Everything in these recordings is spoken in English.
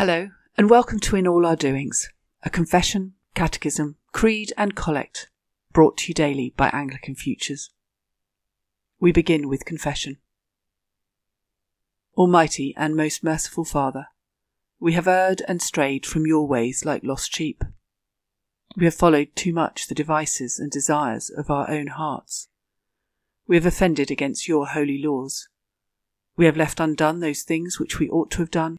Hello, and welcome to In All Our Doings, a confession, catechism, creed, and collect brought to you daily by Anglican Futures. We begin with confession. Almighty and most merciful Father, we have erred and strayed from your ways like lost sheep. We have followed too much the devices and desires of our own hearts. We have offended against your holy laws. We have left undone those things which we ought to have done,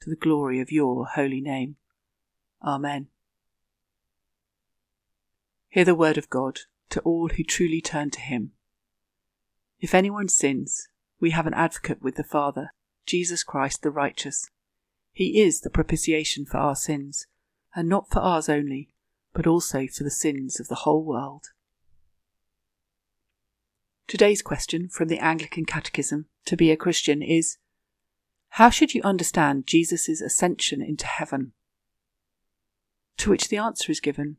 to the glory of your holy name. Amen. Hear the word of God to all who truly turn to him. If anyone sins, we have an advocate with the Father, Jesus Christ the righteous. He is the propitiation for our sins, and not for ours only, but also for the sins of the whole world. Today's question from the Anglican Catechism to be a Christian is How should you understand Jesus' ascension into heaven? To which the answer is given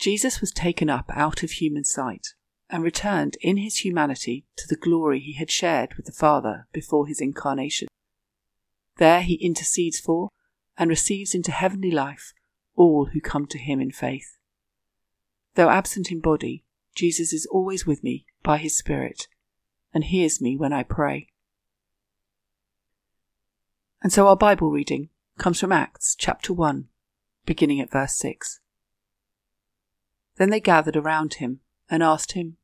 Jesus was taken up out of human sight and returned in his humanity to the glory he had shared with the Father before his incarnation. There he intercedes for and receives into heavenly life all who come to him in faith. Though absent in body, Jesus is always with me by his Spirit and hears me when I pray. And so our Bible reading comes from Acts chapter 1, beginning at verse 6. Then they gathered around him and asked him,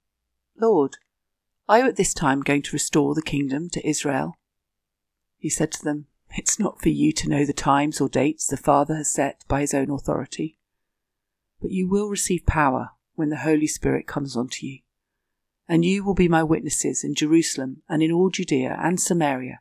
Lord, are you at this time going to restore the kingdom to Israel? He said to them, It's not for you to know the times or dates the Father has set by his own authority, but you will receive power when the Holy Spirit comes onto you. And you will be my witnesses in Jerusalem and in all Judea and Samaria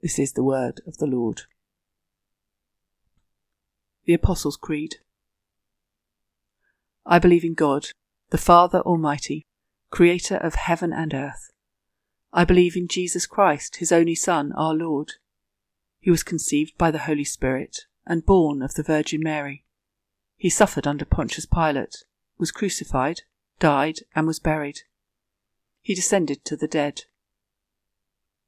This is the word of the Lord. The Apostles' Creed. I believe in God, the Father Almighty, creator of heaven and earth. I believe in Jesus Christ, his only Son, our Lord. He was conceived by the Holy Spirit and born of the Virgin Mary. He suffered under Pontius Pilate, was crucified, died, and was buried. He descended to the dead.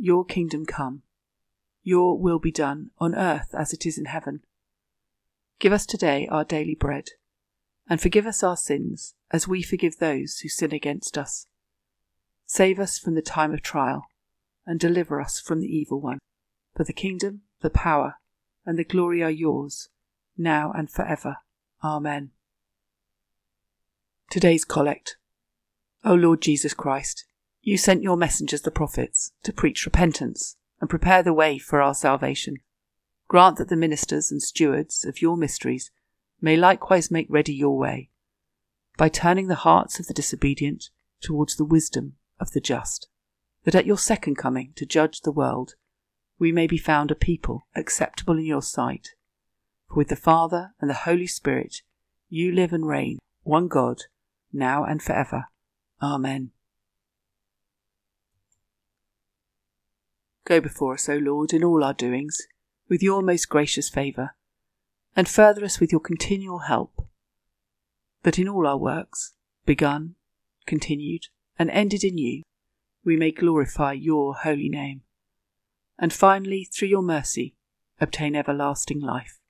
Your kingdom come. Your will be done on earth as it is in heaven. Give us today our daily bread, and forgive us our sins as we forgive those who sin against us. Save us from the time of trial, and deliver us from the evil one. For the kingdom, the power, and the glory are yours, now and for ever. Amen. Today's Collect. O Lord Jesus Christ, you sent your messengers, the prophets, to preach repentance and prepare the way for our salvation. Grant that the ministers and stewards of your mysteries may likewise make ready your way, by turning the hearts of the disobedient towards the wisdom of the just, that at your second coming to judge the world we may be found a people acceptable in your sight. For with the Father and the Holy Spirit you live and reign, one God, now and for ever. Amen. Go before us, O Lord, in all our doings, with your most gracious favour, and further us with your continual help, that in all our works, begun, continued, and ended in you, we may glorify your holy name, and finally, through your mercy, obtain everlasting life.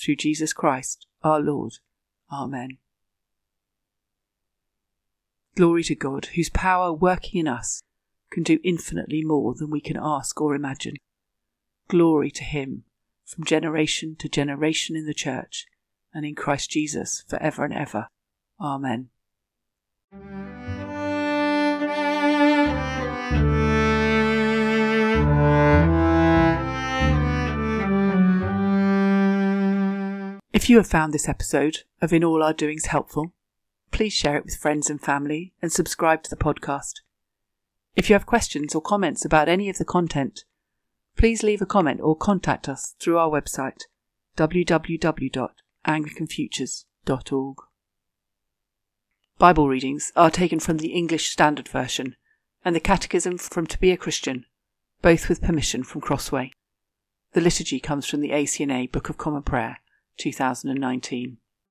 Through Jesus Christ, our Lord. Amen. Glory to God, whose power working in us can do infinitely more than we can ask or imagine. Glory to Him from generation to generation in the Church and in Christ Jesus for ever and ever. Amen. If you have found this episode of In All Our Doings helpful, please share it with friends and family and subscribe to the podcast. If you have questions or comments about any of the content, please leave a comment or contact us through our website www.anglicanfutures.org. Bible readings are taken from the English Standard Version and the Catechism from To Be a Christian, both with permission from Crossway. The liturgy comes from the ACNA Book of Common Prayer, 2019.